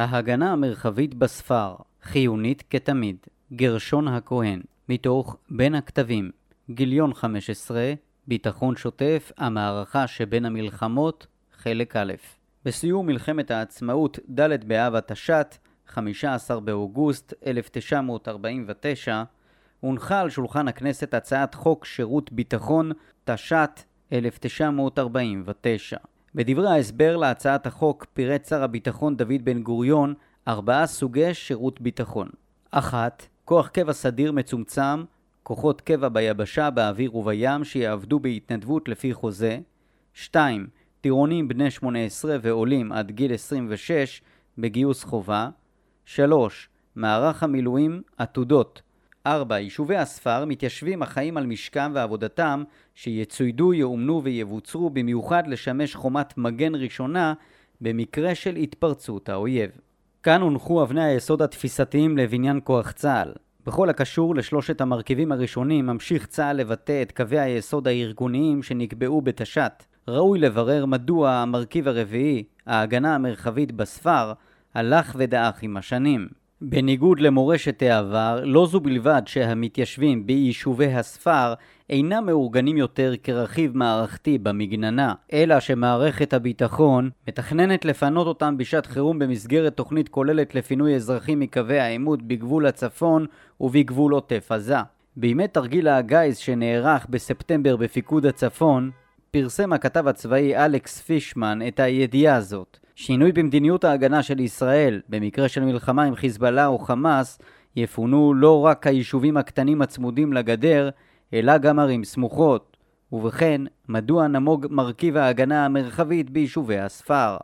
ההגנה המרחבית בספר, חיונית כתמיד, גרשון הכהן, מתוך בין הכתבים, גיליון 15, ביטחון שוטף, המערכה שבין המלחמות, חלק א'. בסיום מלחמת העצמאות ד' באב התש"ט, 15 באוגוסט 1949, הונחה על שולחן הכנסת הצעת חוק שירות ביטחון תש"ט 1949. בדברי ההסבר להצעת החוק פירט שר הביטחון דוד בן גוריון ארבעה סוגי שירות ביטחון. אחת, כוח קבע סדיר מצומצם, כוחות קבע ביבשה, באוויר ובים שיעבדו בהתנדבות לפי חוזה. 2. טירונים בני 18 ועולים עד גיל 26 בגיוס חובה. 3. מערך המילואים עתודות 4. יישובי הספר מתיישבים החיים על משכם ועבודתם שיצוידו, יאומנו ויבוצרו במיוחד לשמש חומת מגן ראשונה במקרה של התפרצות האויב. כאן הונחו אבני היסוד התפיסתיים לבניין כוח צה"ל. בכל הקשור לשלושת המרכיבים הראשונים ממשיך צה"ל לבטא את קווי היסוד הארגוניים שנקבעו בתש"ת. ראוי לברר מדוע המרכיב הרביעי, ההגנה המרחבית בספר, הלך ודעך עם השנים. בניגוד למורשת העבר, לא זו בלבד שהמתיישבים ביישובי הספר אינם מאורגנים יותר כרכיב מערכתי במגננה, אלא שמערכת הביטחון מתכננת לפנות אותם בשעת חירום במסגרת תוכנית כוללת לפינוי אזרחים מקווי העימות בגבול הצפון ובגבול עוטף עזה. בימי תרגיל הגיס שנערך בספטמבר בפיקוד הצפון, פרסם הכתב הצבאי אלכס פישמן את הידיעה הזאת. שינוי במדיניות ההגנה של ישראל, במקרה של מלחמה עם חיזבאללה או חמאס, יפונו לא רק היישובים הקטנים הצמודים לגדר, אלא גם ערים סמוכות. ובכן, מדוע נמוג מרכיב ההגנה המרחבית ביישובי הספר?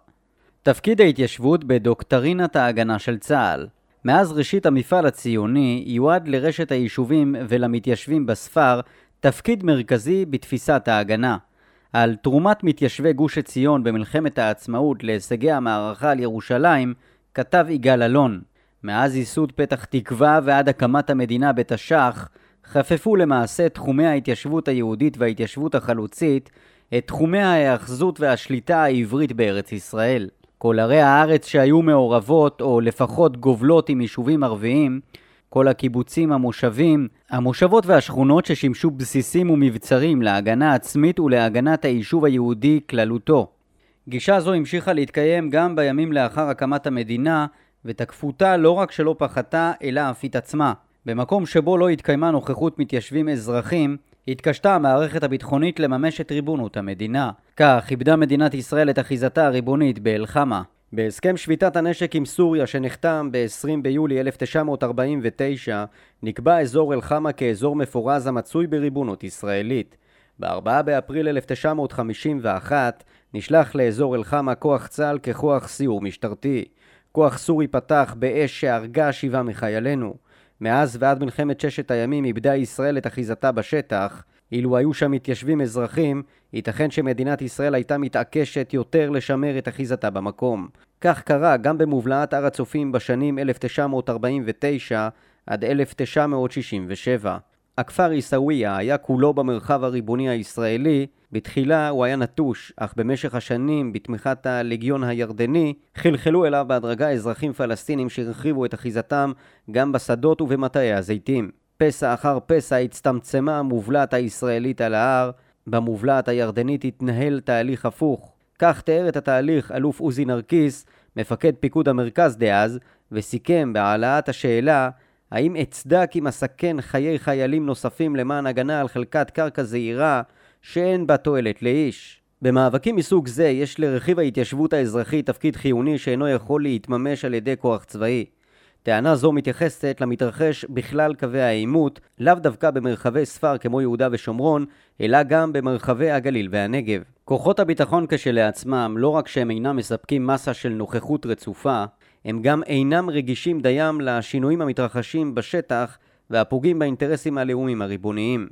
תפקיד ההתיישבות בדוקטרינת ההגנה של צה"ל מאז ראשית המפעל הציוני יועד לרשת היישובים ולמתיישבים בספר תפקיד מרכזי בתפיסת ההגנה. על תרומת מתיישבי גוש עציון במלחמת העצמאות להישגי המערכה על ירושלים, כתב יגאל אלון. מאז ייסוד פתח תקווה ועד הקמת המדינה בתש"ח, חפפו למעשה תחומי ההתיישבות היהודית וההתיישבות החלוצית את תחומי ההאחזות והשליטה העברית בארץ ישראל. כל ערי הארץ שהיו מעורבות, או לפחות גובלות עם יישובים ערביים, כל הקיבוצים, המושבים, המושבות והשכונות ששימשו בסיסים ומבצרים להגנה עצמית ולהגנת היישוב היהודי כללותו. גישה זו המשיכה להתקיים גם בימים לאחר הקמת המדינה, ותקפותה לא רק שלא פחתה, אלא אף התעצמה. במקום שבו לא התקיימה נוכחות מתיישבים אזרחים, התקשתה המערכת הביטחונית לממש את ריבונות המדינה. כך איבדה מדינת ישראל את אחיזתה הריבונית באל-חמה. בהסכם שביתת הנשק עם סוריה שנחתם ב-20 ביולי 1949 נקבע אזור אל-חמה כאזור מפורז המצוי בריבונות ישראלית. ב-4 באפריל 1951 נשלח לאזור אל-חמה כוח צה"ל ככוח סיור משטרתי. כוח סורי פתח באש שהרגה שבעה מחיילינו. מאז ועד מלחמת ששת הימים איבדה ישראל את אחיזתה בשטח. אילו היו שם מתיישבים אזרחים, ייתכן שמדינת ישראל הייתה מתעקשת יותר לשמר את אחיזתה במקום. כך קרה גם במובלעת הר הצופים בשנים 1949 עד 1967. הכפר עיסאוויה היה כולו במרחב הריבוני הישראלי, בתחילה הוא היה נטוש, אך במשך השנים, בתמיכת הלגיון הירדני, חלחלו אליו בהדרגה אזרחים פלסטינים שהרחיבו את אחיזתם גם בשדות ובמטעי הזיתים. פסע אחר פסע הצטמצמה המובלעת הישראלית על ההר, במובלעת הירדנית התנהל תהליך הפוך. כך תיאר את התהליך אלוף עוזי נרקיס, מפקד פיקוד המרכז דאז, וסיכם בהעלאת השאלה האם אצדק אם אסכן חיי חיילים נוספים למען הגנה על חלקת קרקע זעירה שאין בה תועלת לאיש. במאבקים מסוג זה יש לרכיב ההתיישבות האזרחית תפקיד חיוני שאינו יכול להתממש על ידי כוח צבאי. טענה זו מתייחסת למתרחש בכלל קווי העימות, לאו דווקא במרחבי ספר כמו יהודה ושומרון, אלא גם במרחבי הגליל והנגב. כוחות הביטחון כשלעצמם, לא רק שהם אינם מספקים מסה של נוכחות רצופה, הם גם אינם רגישים דיים לשינויים המתרחשים בשטח והפוגעים באינטרסים הלאומיים הריבוניים.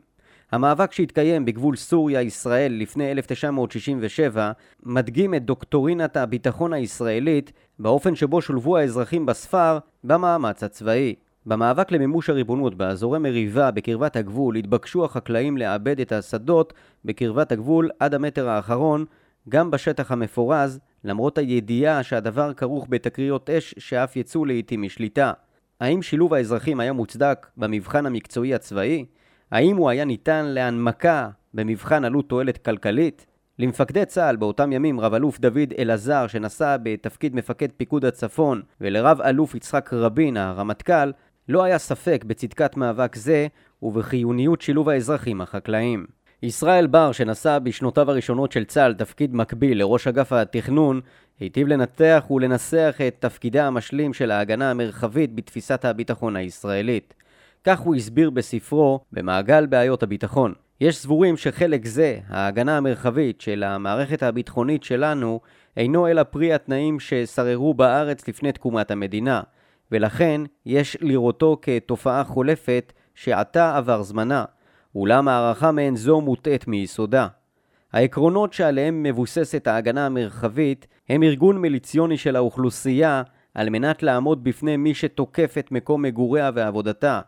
המאבק שהתקיים בגבול סוריה-ישראל לפני 1967 מדגים את דוקטורינת הביטחון הישראלית באופן שבו שולבו האזרחים בספר במאמץ הצבאי. במאבק למימוש הריבונות באזורי מריבה בקרבת הגבול התבקשו החקלאים לעבד את השדות בקרבת הגבול עד המטר האחרון, גם בשטח המפורז, למרות הידיעה שהדבר כרוך בתקריות אש שאף יצאו לעיתים משליטה. האם שילוב האזרחים היה מוצדק במבחן המקצועי הצבאי? האם הוא היה ניתן להנמקה במבחן עלות תועלת כלכלית? למפקדי צה"ל באותם ימים רב אלוף דוד אלעזר שנשא בתפקיד מפקד פיקוד הצפון ולרב אלוף יצחק רבין הרמטכ"ל לא היה ספק בצדקת מאבק זה ובחיוניות שילוב האזרחים החקלאים. ישראל בר שנשא בשנותיו הראשונות של צה"ל תפקיד מקביל לראש אגף התכנון היטיב לנתח ולנסח את תפקידה המשלים של ההגנה המרחבית בתפיסת הביטחון הישראלית. כך הוא הסביר בספרו במעגל בעיות הביטחון. יש סבורים שחלק זה, ההגנה המרחבית של המערכת הביטחונית שלנו, אינו אלא פרי התנאים ששררו בארץ לפני תקומת המדינה, ולכן יש לראותו כתופעה חולפת שעתה עבר זמנה, אולם הערכה מעין זו מוטעית מיסודה. העקרונות שעליהם מבוססת ההגנה המרחבית הם ארגון מיליציוני של האוכלוסייה על מנת לעמוד בפני מי שתוקף את מקום מגוריה ועבודתה,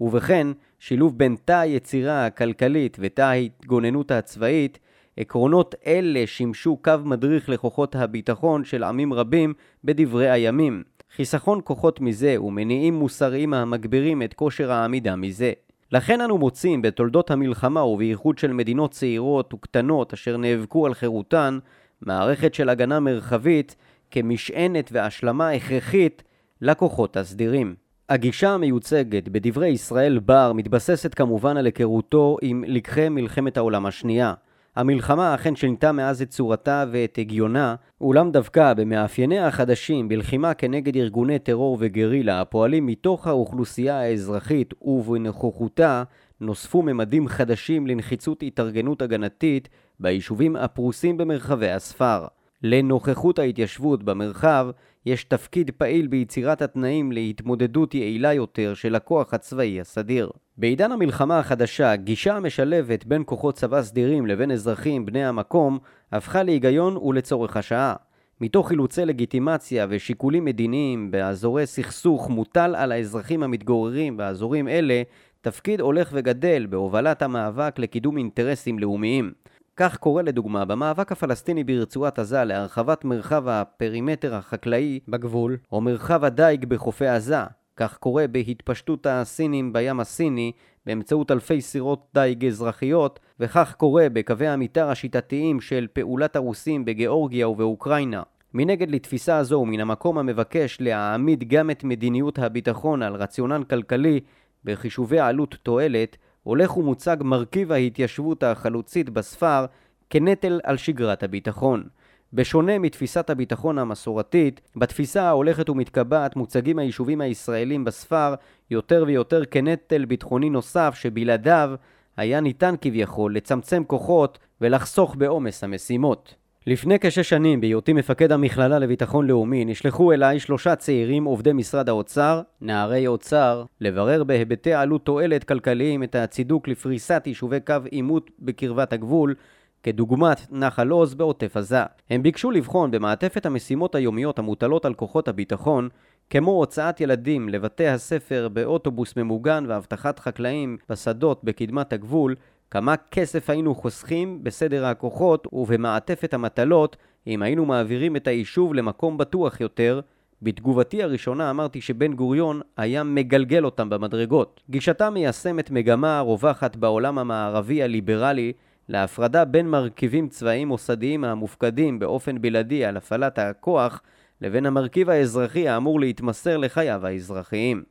ובכן, שילוב בין תא היצירה הכלכלית ותא ההתגוננות הצבאית, עקרונות אלה שימשו קו מדריך לכוחות הביטחון של עמים רבים בדברי הימים. חיסכון כוחות מזה ומניעים מוסריים המגבירים את כושר העמידה מזה. לכן אנו מוצאים בתולדות המלחמה ובייחוד של מדינות צעירות וקטנות אשר נאבקו על חירותן, מערכת של הגנה מרחבית כמשענת והשלמה הכרחית לכוחות הסדירים. הגישה המיוצגת בדברי ישראל בר מתבססת כמובן על היכרותו עם לקחי מלחמת העולם השנייה. המלחמה אכן שינתה מאז את צורתה ואת הגיונה, אולם דווקא במאפייניה החדשים בלחימה כנגד ארגוני טרור וגרילה הפועלים מתוך האוכלוסייה האזרחית ובנוכחותה נוספו ממדים חדשים לנחיצות התארגנות הגנתית ביישובים הפרוסים במרחבי הספר. לנוכחות ההתיישבות במרחב יש תפקיד פעיל ביצירת התנאים להתמודדות יעילה יותר של הכוח הצבאי הסדיר. בעידן המלחמה החדשה, גישה המשלבת בין כוחות צבא סדירים לבין אזרחים בני המקום הפכה להיגיון ולצורך השעה. מתוך אילוצי לגיטימציה ושיקולים מדיניים באזורי סכסוך מוטל על האזרחים המתגוררים באזורים אלה תפקיד הולך וגדל בהובלת המאבק לקידום אינטרסים לאומיים. כך קורה לדוגמה במאבק הפלסטיני ברצועת עזה להרחבת מרחב הפרימטר החקלאי בגבול, או מרחב הדייג בחופי עזה. כך קורה בהתפשטות הסינים בים הסיני באמצעות אלפי סירות דייג אזרחיות, וכך קורה בקווי המתאר השיטתיים של פעולת הרוסים בגיאורגיה ובאוקראינה. מנגד לתפיסה הזו ומן המקום המבקש להעמיד גם את מדיניות הביטחון על רציונל כלכלי בחישובי עלות תועלת, הולך ומוצג מרכיב ההתיישבות החלוצית בספר כנטל על שגרת הביטחון. בשונה מתפיסת הביטחון המסורתית, בתפיסה ההולכת ומתקבעת מוצגים היישובים הישראלים בספר יותר ויותר כנטל ביטחוני נוסף שבלעדיו היה ניתן כביכול לצמצם כוחות ולחסוך בעומס המשימות. לפני כשש שנים, בהיותי מפקד המכללה לביטחון לאומי, נשלחו אליי שלושה צעירים עובדי משרד האוצר, נערי אוצר, לברר בהיבטי עלות תועלת כלכליים את הצידוק לפריסת יישובי קו עימות בקרבת הגבול, כדוגמת נחל עוז בעוטף עזה. הם ביקשו לבחון במעטפת המשימות היומיות המוטלות על כוחות הביטחון, כמו הוצאת ילדים לבתי הספר באוטובוס ממוגן ואבטחת חקלאים בשדות בקדמת הגבול, כמה כסף היינו חוסכים בסדר הכוחות ובמעטפת המטלות אם היינו מעבירים את היישוב למקום בטוח יותר. בתגובתי הראשונה אמרתי שבן גוריון היה מגלגל אותם במדרגות. גישתה מיישמת מגמה רווחת בעולם המערבי הליברלי להפרדה בין מרכיבים צבאיים מוסדיים המופקדים באופן בלעדי על הפעלת הכוח לבין המרכיב האזרחי האמור להתמסר לחייו האזרחיים.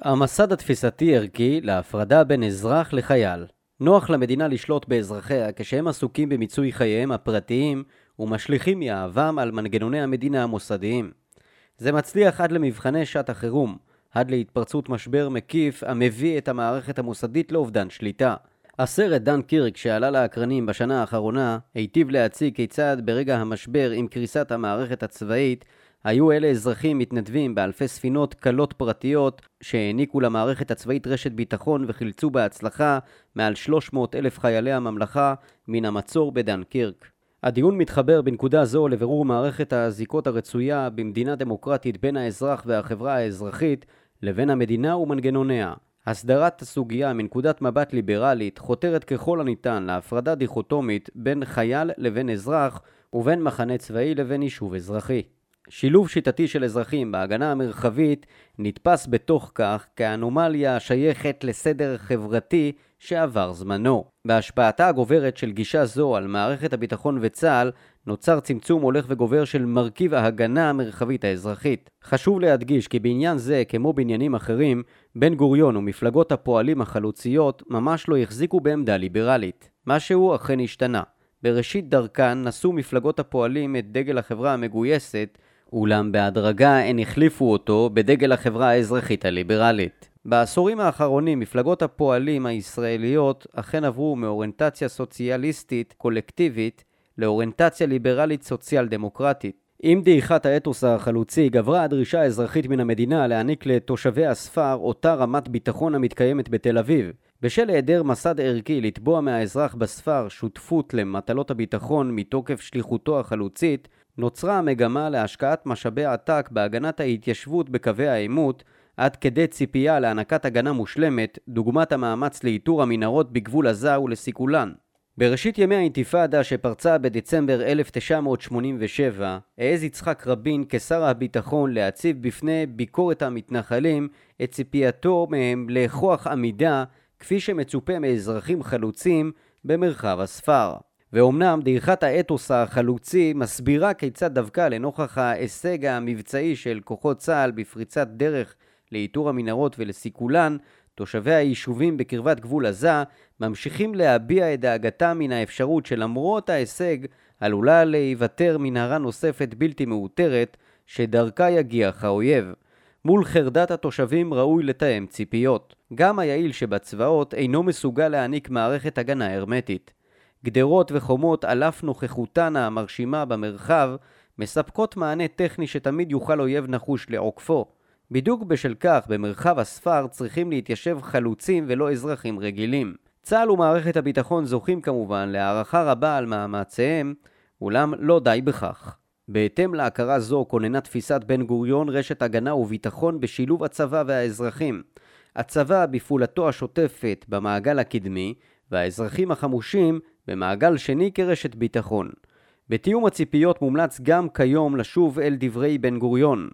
המסד התפיסתי-ערכי להפרדה בין אזרח לחייל נוח למדינה לשלוט באזרחיה כשהם עסוקים במיצוי חייהם הפרטיים ומשליכים יהבם על מנגנוני המדינה המוסדיים. זה מצליח עד למבחני שעת החירום, עד להתפרצות משבר מקיף המביא את המערכת המוסדית לאובדן שליטה. הסרט דן קירק שעלה לאקרנים בשנה האחרונה היטיב להציג כיצד ברגע המשבר עם קריסת המערכת הצבאית היו אלה אזרחים מתנדבים באלפי ספינות קלות פרטיות שהעניקו למערכת הצבאית רשת ביטחון וחילצו בהצלחה מעל 300 אלף חיילי הממלכה מן המצור בדן קירק. הדיון מתחבר בנקודה זו לבירור מערכת הזיקות הרצויה במדינה דמוקרטית בין האזרח והחברה האזרחית לבין המדינה ומנגנוניה. הסדרת הסוגיה מנקודת מבט ליברלית חותרת ככל הניתן להפרדה דיכוטומית בין חייל לבין אזרח ובין מחנה צבאי לבין יישוב אזרחי. שילוב שיטתי של אזרחים בהגנה המרחבית נתפס בתוך כך כאנומליה השייכת לסדר חברתי שעבר זמנו. בהשפעתה הגוברת של גישה זו על מערכת הביטחון וצה"ל, נוצר צמצום הולך וגובר של מרכיב ההגנה המרחבית האזרחית. חשוב להדגיש כי בעניין זה, כמו בעניינים אחרים, בן גוריון ומפלגות הפועלים החלוציות ממש לא החזיקו בעמדה ליברלית. משהו אכן השתנה. בראשית דרכן נשאו מפלגות הפועלים את דגל החברה המגויסת, אולם בהדרגה הן החליפו אותו בדגל החברה האזרחית הליברלית. בעשורים האחרונים מפלגות הפועלים הישראליות אכן עברו מאוריינטציה סוציאליסטית קולקטיבית לאוריינטציה ליברלית סוציאל דמוקרטית. עם דעיכת האתוס החלוצי גברה הדרישה האזרחית מן המדינה להעניק לתושבי הספר אותה רמת ביטחון המתקיימת בתל אביב. בשל היעדר מסד ערכי לתבוע מהאזרח בספר שותפות למטלות הביטחון מתוקף שליחותו החלוצית, נוצרה המגמה להשקעת משאבי עתק בהגנת ההתיישבות בקווי העימות, עד כדי ציפייה להענקת הגנה מושלמת, דוגמת המאמץ לאיתור המנהרות בגבול עזה ולסיכולן. בראשית ימי האינתיפאדה שפרצה בדצמבר 1987, העז יצחק רבין כשר הביטחון להציב בפני ביקורת המתנחלים את ציפייתו מהם לכוח עמידה כפי שמצופה מאזרחים חלוצים במרחב הספר. ואומנם דעיכת האתוס החלוצי מסבירה כיצד דווקא לנוכח ההישג המבצעי של כוחות צה"ל בפריצת דרך לאיתור המנהרות ולסיכולן, תושבי היישובים בקרבת גבול עזה ממשיכים להביע את דאגתם מן האפשרות שלמרות ההישג עלולה להיוותר מנהרה נוספת בלתי מאותרת שדרכה יגיח האויב. מול חרדת התושבים ראוי לתאם ציפיות. גם היעיל שבצבאות אינו מסוגל להעניק מערכת הגנה הרמטית. גדרות וחומות על אף נוכחותן המרשימה במרחב מספקות מענה טכני שתמיד יוכל אויב נחוש לעוקפו. בדיוק בשל כך, במרחב הספר צריכים להתיישב חלוצים ולא אזרחים רגילים. צה"ל ומערכת הביטחון זוכים כמובן להערכה רבה על מאמציהם, אולם לא די בכך. בהתאם להכרה זו כוננה תפיסת בן גוריון רשת הגנה וביטחון בשילוב הצבא והאזרחים. הצבא בפעולתו השוטפת במעגל הקדמי, והאזרחים החמושים במעגל שני כרשת ביטחון. בתיאום הציפיות מומלץ גם כיום לשוב אל דברי בן גוריון.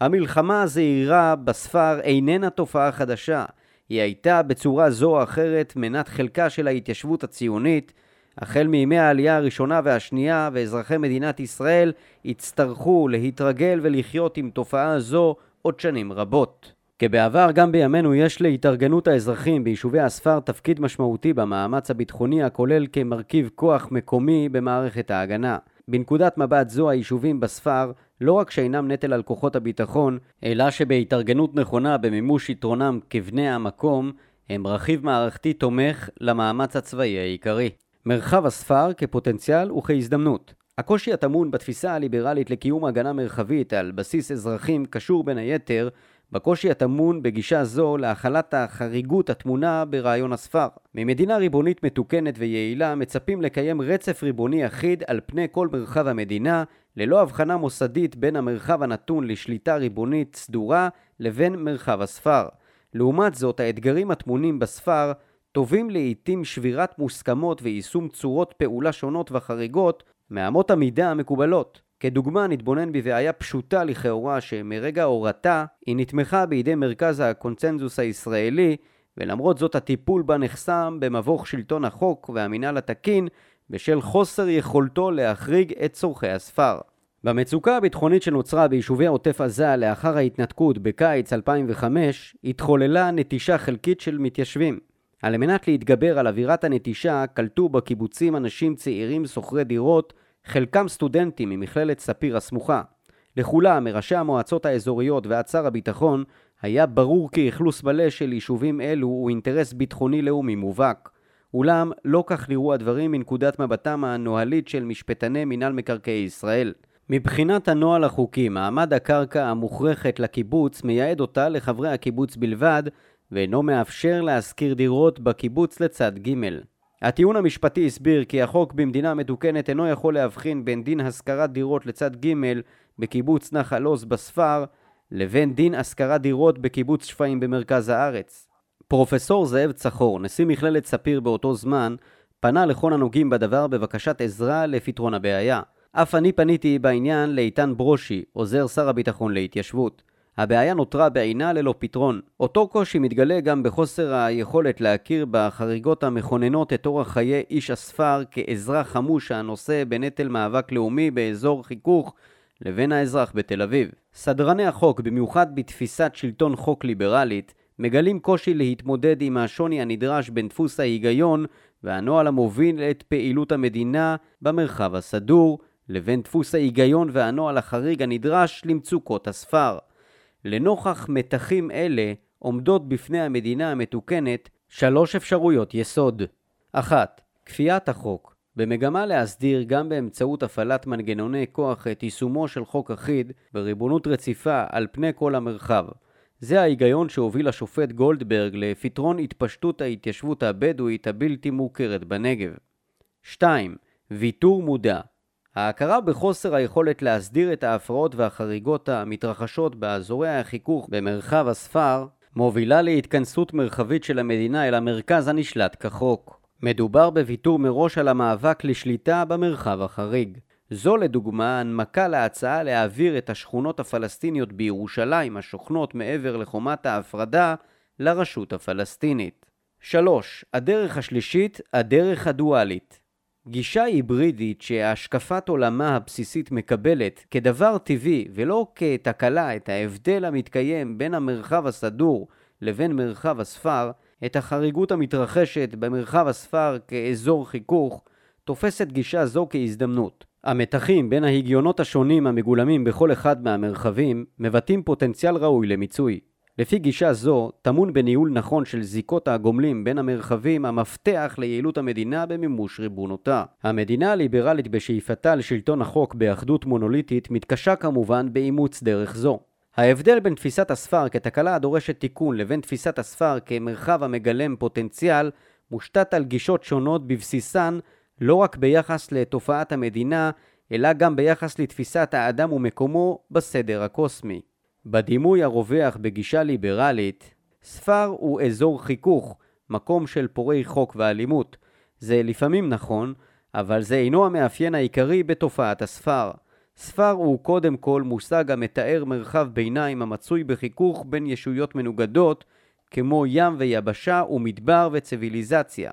המלחמה הזהירה בספר איננה תופעה חדשה, היא הייתה בצורה זו או אחרת מנת חלקה של ההתיישבות הציונית, החל מימי העלייה הראשונה והשנייה, ואזרחי מדינת ישראל יצטרכו להתרגל ולחיות עם תופעה זו עוד שנים רבות. כבעבר, גם בימינו יש להתארגנות האזרחים ביישובי הספר תפקיד משמעותי במאמץ הביטחוני הכולל כמרכיב כוח מקומי במערכת ההגנה. בנקודת מבט זו היישובים בספר לא רק שאינם נטל על כוחות הביטחון, אלא שבהתארגנות נכונה במימוש יתרונם כבני המקום, הם רכיב מערכתי תומך למאמץ הצבאי העיקרי. מרחב הספר כפוטנציאל וכהזדמנות. הקושי הטמון בתפיסה הליברלית לקיום הגנה מרחבית על בסיס אזרחים קשור בין היתר בקושי הטמון בגישה זו להכלת החריגות הטמונה ברעיון הספר. ממדינה ריבונית מתוקנת ויעילה מצפים לקיים רצף ריבוני אחיד על פני כל מרחב המדינה, ללא הבחנה מוסדית בין המרחב הנתון לשליטה ריבונית סדורה לבין מרחב הספר. לעומת זאת, האתגרים הטמונים בספר טובים לעיתים שבירת מוסכמות ויישום צורות פעולה שונות וחריגות מאמות המידה המקובלות. כדוגמה נתבונן בבעיה פשוטה לכאורה שמרגע הורתה היא נתמכה בידי מרכז הקונצנזוס הישראלי ולמרות זאת הטיפול בה נחסם במבוך שלטון החוק והמינהל התקין בשל חוסר יכולתו להחריג את צורכי הספר. במצוקה הביטחונית שנוצרה ביישובי עוטף עזה לאחר ההתנתקות בקיץ 2005 התחוללה נטישה חלקית של מתיישבים. על מנת להתגבר על אווירת הנטישה קלטו בקיבוצים אנשים צעירים שוכרי דירות חלקם סטודנטים ממכללת ספיר הסמוכה. לכולם, מראשי המועצות האזוריות ועד שר הביטחון, היה ברור כי אכלוס מלא של יישובים אלו הוא אינטרס ביטחוני לאומי מובהק. אולם לא כך נראו הדברים מנקודת מבטם הנוהלית של משפטני מינהל מקרקעי ישראל. מבחינת הנוהל החוקי, מעמד הקרקע המוכרחת לקיבוץ מייעד אותה לחברי הקיבוץ בלבד, ואינו מאפשר להשכיר דירות בקיבוץ לצד ג'. הטיעון המשפטי הסביר כי החוק במדינה מתוקנת אינו יכול להבחין בין דין השכרת דירות לצד ג' בקיבוץ נחל עוז בספר לבין דין השכרת דירות בקיבוץ שפיים במרכז הארץ. פרופסור זאב צחור, נשיא מכללת ספיר באותו זמן, פנה לכל הנוגעים בדבר בבקשת עזרה לפתרון הבעיה. אף אני פניתי בעניין לאיתן ברושי, עוזר שר הביטחון להתיישבות. הבעיה נותרה בעינה ללא פתרון. אותו קושי מתגלה גם בחוסר היכולת להכיר בחריגות המכוננות את אורח חיי איש הספר כאזרח חמוש הנושא בנטל מאבק לאומי באזור חיכוך לבין האזרח בתל אביב. סדרני החוק, במיוחד בתפיסת שלטון חוק ליברלית, מגלים קושי להתמודד עם השוני הנדרש בין דפוס ההיגיון והנוהל המוביל את פעילות המדינה במרחב הסדור, לבין דפוס ההיגיון והנוהל החריג הנדרש למצוקות הספר. לנוכח מתחים אלה עומדות בפני המדינה המתוקנת שלוש אפשרויות יסוד. אחת, כפיית החוק, במגמה להסדיר גם באמצעות הפעלת מנגנוני כוח את יישומו של חוק אחיד בריבונות רציפה על פני כל המרחב. זה ההיגיון שהוביל השופט גולדברג לפתרון התפשטות ההתיישבות הבדואית הבלתי מוכרת בנגב. 2. ויתור מודע ההכרה בחוסר היכולת להסדיר את ההפרעות והחריגות המתרחשות באזורי החיכוך במרחב הספר מובילה להתכנסות מרחבית של המדינה אל המרכז הנשלט כחוק. מדובר בוויתור מראש על המאבק לשליטה במרחב החריג. זו לדוגמה הנמקה להצעה להעביר את השכונות הפלסטיניות בירושלים השוכנות מעבר לחומת ההפרדה לרשות הפלסטינית. 3. הדרך השלישית, הדרך הדואלית. גישה היברידית שהשקפת עולמה הבסיסית מקבלת כדבר טבעי ולא כתקלה את ההבדל המתקיים בין המרחב הסדור לבין מרחב הספר, את החריגות המתרחשת במרחב הספר כאזור חיכוך, תופסת גישה זו כהזדמנות. המתחים בין ההגיונות השונים המגולמים בכל אחד מהמרחבים מבטאים פוטנציאל ראוי למיצוי. לפי גישה זו, טמון בניהול נכון של זיקות הגומלים בין המרחבים המפתח ליעילות המדינה במימוש ריבונותה. המדינה הליברלית בשאיפתה לשלטון החוק באחדות מונוליטית מתקשה כמובן באימוץ דרך זו. ההבדל בין תפיסת הספר כתקלה הדורשת תיקון לבין תפיסת הספר כמרחב המגלם פוטנציאל מושתת על גישות שונות בבסיסן לא רק ביחס לתופעת המדינה, אלא גם ביחס לתפיסת האדם ומקומו בסדר הקוסמי. בדימוי הרווח בגישה ליברלית, ספר הוא אזור חיכוך, מקום של פורעי חוק ואלימות. זה לפעמים נכון, אבל זה אינו המאפיין העיקרי בתופעת הספר. ספר הוא קודם כל מושג המתאר מרחב ביניים המצוי בחיכוך בין ישויות מנוגדות, כמו ים ויבשה ומדבר וציוויליזציה.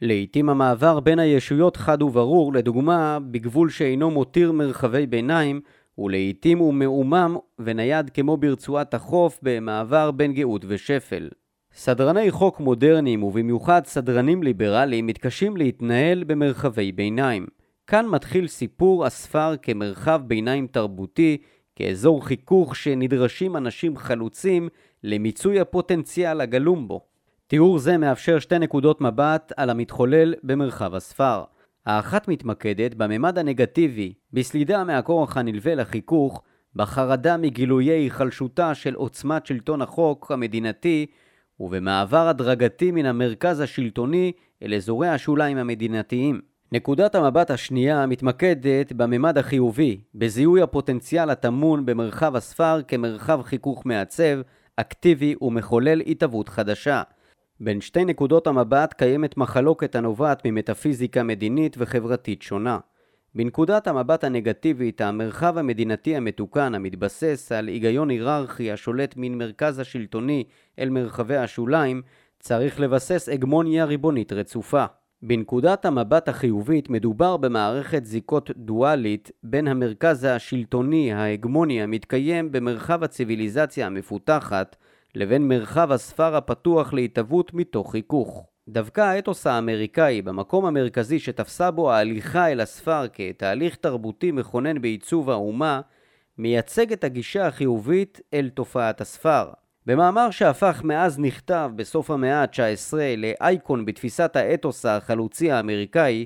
לעתים המעבר בין הישויות חד וברור, לדוגמה, בגבול שאינו מותיר מרחבי ביניים, ולעיתים הוא מעומם ונייד כמו ברצועת החוף במעבר בין גאות ושפל. סדרני חוק מודרניים ובמיוחד סדרנים ליברליים מתקשים להתנהל במרחבי ביניים. כאן מתחיל סיפור הספר כמרחב ביניים תרבותי, כאזור חיכוך שנדרשים אנשים חלוצים למיצוי הפוטנציאל הגלום בו. תיאור זה מאפשר שתי נקודות מבט על המתחולל במרחב הספר. האחת מתמקדת בממד הנגטיבי, בסלידה מהכורח הנלווה לחיכוך, בחרדה מגילויי היחלשותה של עוצמת שלטון החוק המדינתי, ובמעבר הדרגתי מן המרכז השלטוני אל אזורי השוליים המדינתיים. נקודת המבט השנייה מתמקדת בממד החיובי, בזיהוי הפוטנציאל הטמון במרחב הספר כמרחב חיכוך מעצב, אקטיבי ומחולל התהוות חדשה. בין שתי נקודות המבט קיימת מחלוקת הנובעת ממטאפיזיקה מדינית וחברתית שונה. בנקודת המבט הנגטיבית, המרחב המדינתי המתוקן המתבסס על היגיון היררכי השולט מן מרכז השלטוני אל מרחבי השוליים, צריך לבסס הגמוניה ריבונית רצופה. בנקודת המבט החיובית מדובר במערכת זיקות דואלית בין המרכז השלטוני ההגמוני המתקיים במרחב הציוויליזציה המפותחת לבין מרחב הספר הפתוח להתהוות מתוך חיכוך. דווקא האתוס האמריקאי, במקום המרכזי שתפסה בו ההליכה אל הספר כתהליך תרבותי מכונן בעיצוב האומה, מייצג את הגישה החיובית אל תופעת הספר. במאמר שהפך מאז נכתב בסוף המאה ה-19 לאייקון בתפיסת האתוס החלוצי האמריקאי,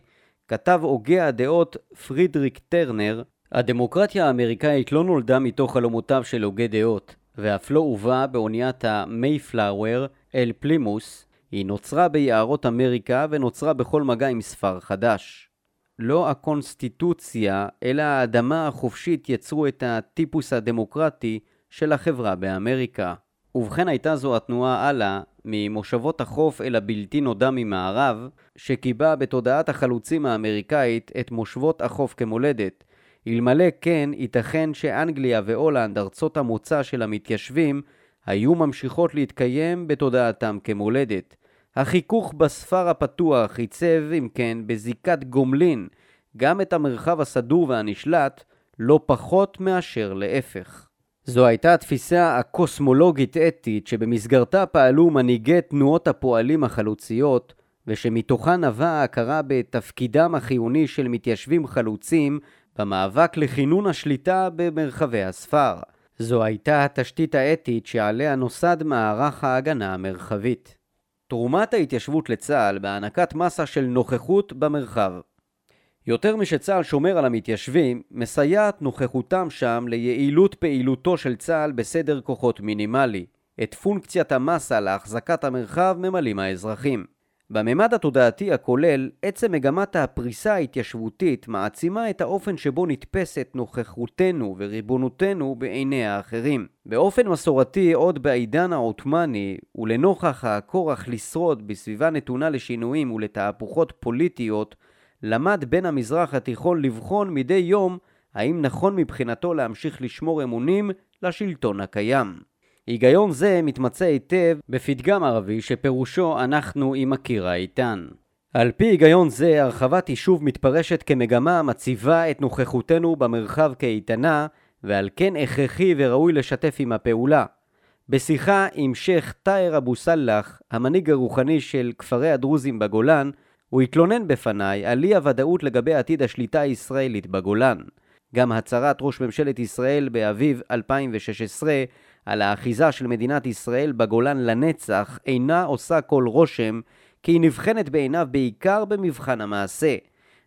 כתב הוגה הדעות פרידריק טרנר, הדמוקרטיה האמריקאית לא נולדה מתוך חלומותיו של הוגה דעות, ואף לא הובאה באוניית המייפלאוור אל פלימוס, היא נוצרה ביערות אמריקה ונוצרה בכל מגע עם ספר חדש. לא הקונסטיטוציה, אלא האדמה החופשית יצרו את הטיפוס הדמוקרטי של החברה באמריקה. ובכן הייתה זו התנועה הלאה, ממושבות החוף אל הבלתי נודע ממערב, שקיבע בתודעת החלוצים האמריקאית את מושבות החוף כמולדת, אלמלא כן, ייתכן שאנגליה והולנד, ארצות המוצא של המתיישבים, היו ממשיכות להתקיים בתודעתם כמולדת. החיכוך בספר הפתוח עיצב, אם כן, בזיקת גומלין, גם את המרחב הסדור והנשלט, לא פחות מאשר להפך. זו הייתה התפיסה הקוסמולוגית-אתית שבמסגרתה פעלו מנהיגי תנועות הפועלים החלוציות, ושמתוכה נבעה ההכרה בתפקידם החיוני של מתיישבים חלוצים במאבק לכינון השליטה במרחבי הספר. זו הייתה התשתית האתית שעליה נוסד מערך ההגנה המרחבית. תרומת ההתיישבות לצה"ל בהענקת מסה של נוכחות במרחב. יותר משצה"ל שומר על המתיישבים, מסייעת נוכחותם שם ליעילות פעילותו של צה"ל בסדר כוחות מינימלי. את פונקציית המסה להחזקת המרחב ממלאים האזרחים. בממד התודעתי הכולל, עצם מגמת הפריסה ההתיישבותית מעצימה את האופן שבו נתפסת נוכחותנו וריבונותנו בעיני האחרים. באופן מסורתי, עוד בעידן העות'מאני, ולנוכח הכורח לשרוד בסביבה נתונה לשינויים ולתהפוכות פוליטיות, למד בן המזרח התיכון לבחון מדי יום האם נכון מבחינתו להמשיך לשמור אמונים לשלטון הקיים. היגיון זה מתמצא היטב בפתגם ערבי שפירושו אנחנו עם הקיר האיתן. על פי היגיון זה, הרחבת יישוב מתפרשת כמגמה המציבה את נוכחותנו במרחב כאיתנה, ועל כן הכרחי וראוי לשתף עם הפעולה. בשיחה עם שייח' טאהר אבו סאלח, המנהיג הרוחני של כפרי הדרוזים בגולן, הוא התלונן בפניי על אי הוודאות לגבי עתיד השליטה הישראלית בגולן. גם הצהרת ראש ממשלת ישראל באביב 2016 על האחיזה של מדינת ישראל בגולן לנצח אינה עושה כל רושם, כי היא נבחנת בעיניו בעיקר במבחן המעשה.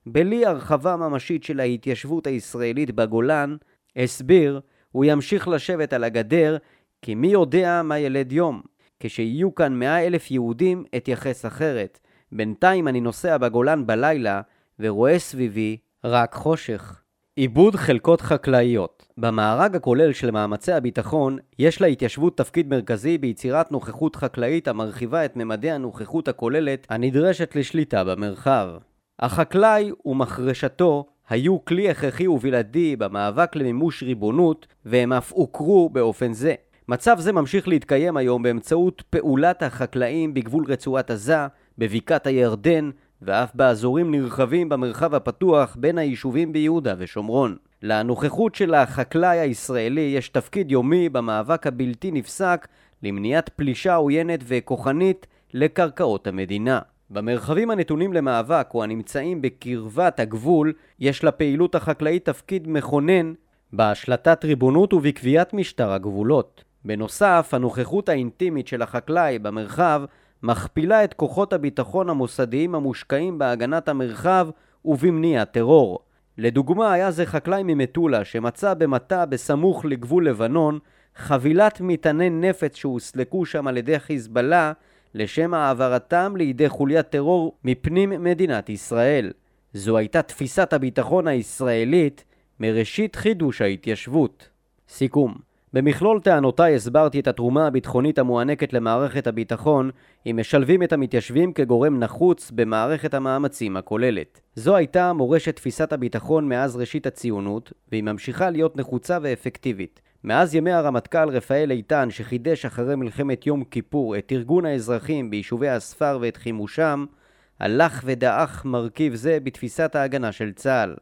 בלי הרחבה ממשית של ההתיישבות הישראלית בגולן, הסביר, הוא ימשיך לשבת על הגדר, כי מי יודע מה ילד יום. כשיהיו כאן מאה אלף יהודים, אתייחס אחרת. בינתיים אני נוסע בגולן בלילה, ורואה סביבי רק חושך. עיבוד חלקות חקלאיות במארג הכולל של מאמצי הביטחון, יש להתיישבות תפקיד מרכזי ביצירת נוכחות חקלאית המרחיבה את ממדי הנוכחות הכוללת הנדרשת לשליטה במרחב. החקלאי ומחרשתו היו כלי הכרחי ובלעדי במאבק למימוש ריבונות, והם אף הוכרו באופן זה. מצב זה ממשיך להתקיים היום באמצעות פעולת החקלאים בגבול רצועת עזה, בבקעת הירדן, ואף באזורים נרחבים במרחב הפתוח בין היישובים ביהודה ושומרון. לנוכחות של החקלאי הישראלי יש תפקיד יומי במאבק הבלתי נפסק למניעת פלישה עוינת וכוחנית לקרקעות המדינה. במרחבים הנתונים למאבק או הנמצאים בקרבת הגבול, יש לפעילות החקלאית תפקיד מכונן בהשלטת ריבונות ובקביעת משטר הגבולות. בנוסף, הנוכחות האינטימית של החקלאי במרחב מכפילה את כוחות הביטחון המוסדיים המושקעים בהגנת המרחב ובמניעת טרור. לדוגמה, היה זה חקלאי ממטולה שמצא במטע בסמוך לגבול לבנון חבילת מטעני נפץ שהוסלקו שם על ידי חיזבאללה לשם העברתם לידי חוליית טרור מפנים מדינת ישראל. זו הייתה תפיסת הביטחון הישראלית מראשית חידוש ההתיישבות. סיכום במכלול טענותיי הסברתי את התרומה הביטחונית המוענקת למערכת הביטחון אם משלבים את המתיישבים כגורם נחוץ במערכת המאמצים הכוללת. זו הייתה מורשת תפיסת הביטחון מאז ראשית הציונות, והיא ממשיכה להיות נחוצה ואפקטיבית. מאז ימי הרמטכ"ל רפאל איתן שחידש אחרי מלחמת יום כיפור את ארגון האזרחים ביישובי הספר ואת חימושם, הלך ודעך מרכיב זה בתפיסת ההגנה של צה"ל.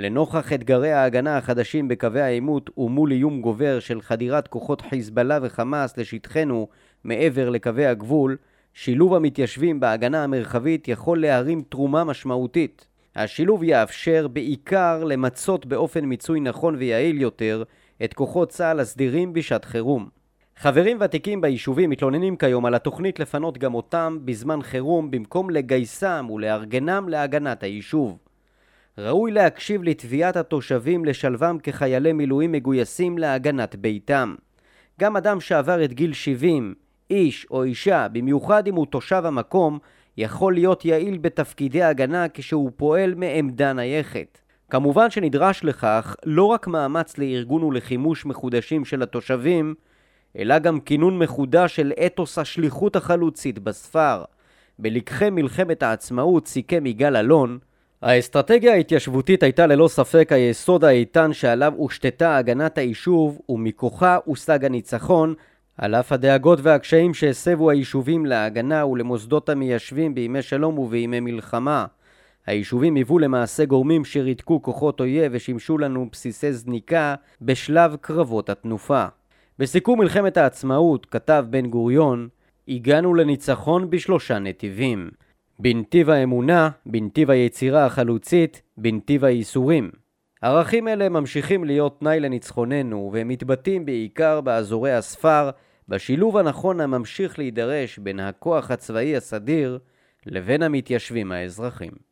לנוכח אתגרי ההגנה החדשים בקווי העימות ומול איום גובר של חדירת כוחות חיזבאללה וחמאס לשטחנו מעבר לקווי הגבול, שילוב המתיישבים בהגנה המרחבית יכול להרים תרומה משמעותית. השילוב יאפשר בעיקר למצות באופן מיצוי נכון ויעיל יותר את כוחות צה"ל הסדירים בשעת חירום. חברים ותיקים ביישובים מתלוננים כיום על התוכנית לפנות גם אותם בזמן חירום במקום לגייסם ולארגנם להגנת היישוב. ראוי להקשיב לתביעת התושבים לשלבם כחיילי מילואים מגויסים להגנת ביתם. גם אדם שעבר את גיל 70, איש או אישה, במיוחד אם הוא תושב המקום, יכול להיות יעיל בתפקידי הגנה כשהוא פועל מעמדה נייחת. כמובן שנדרש לכך לא רק מאמץ לארגון ולחימוש מחודשים של התושבים, אלא גם כינון מחודש של אתוס השליחות החלוצית בספר. בלקחי מלחמת העצמאות סיכם יגאל אלון, האסטרטגיה ההתיישבותית הייתה ללא ספק היסוד האיתן שעליו הושתתה הגנת היישוב ומכוחה הושג הניצחון על אף הדאגות והקשיים שהסבו היישובים להגנה ולמוסדות המיישבים בימי שלום ובימי מלחמה. היישובים היוו למעשה גורמים שריתקו כוחות אויב ושימשו לנו בסיסי זניקה בשלב קרבות התנופה. בסיכום מלחמת העצמאות כתב בן גוריון, הגענו לניצחון בשלושה נתיבים. בנתיב האמונה, בנתיב היצירה החלוצית, בנתיב הייסורים. ערכים אלה ממשיכים להיות תנאי לניצחוננו, והם מתבטאים בעיקר באזורי הספר, בשילוב הנכון הממשיך להידרש בין הכוח הצבאי הסדיר לבין המתיישבים האזרחים.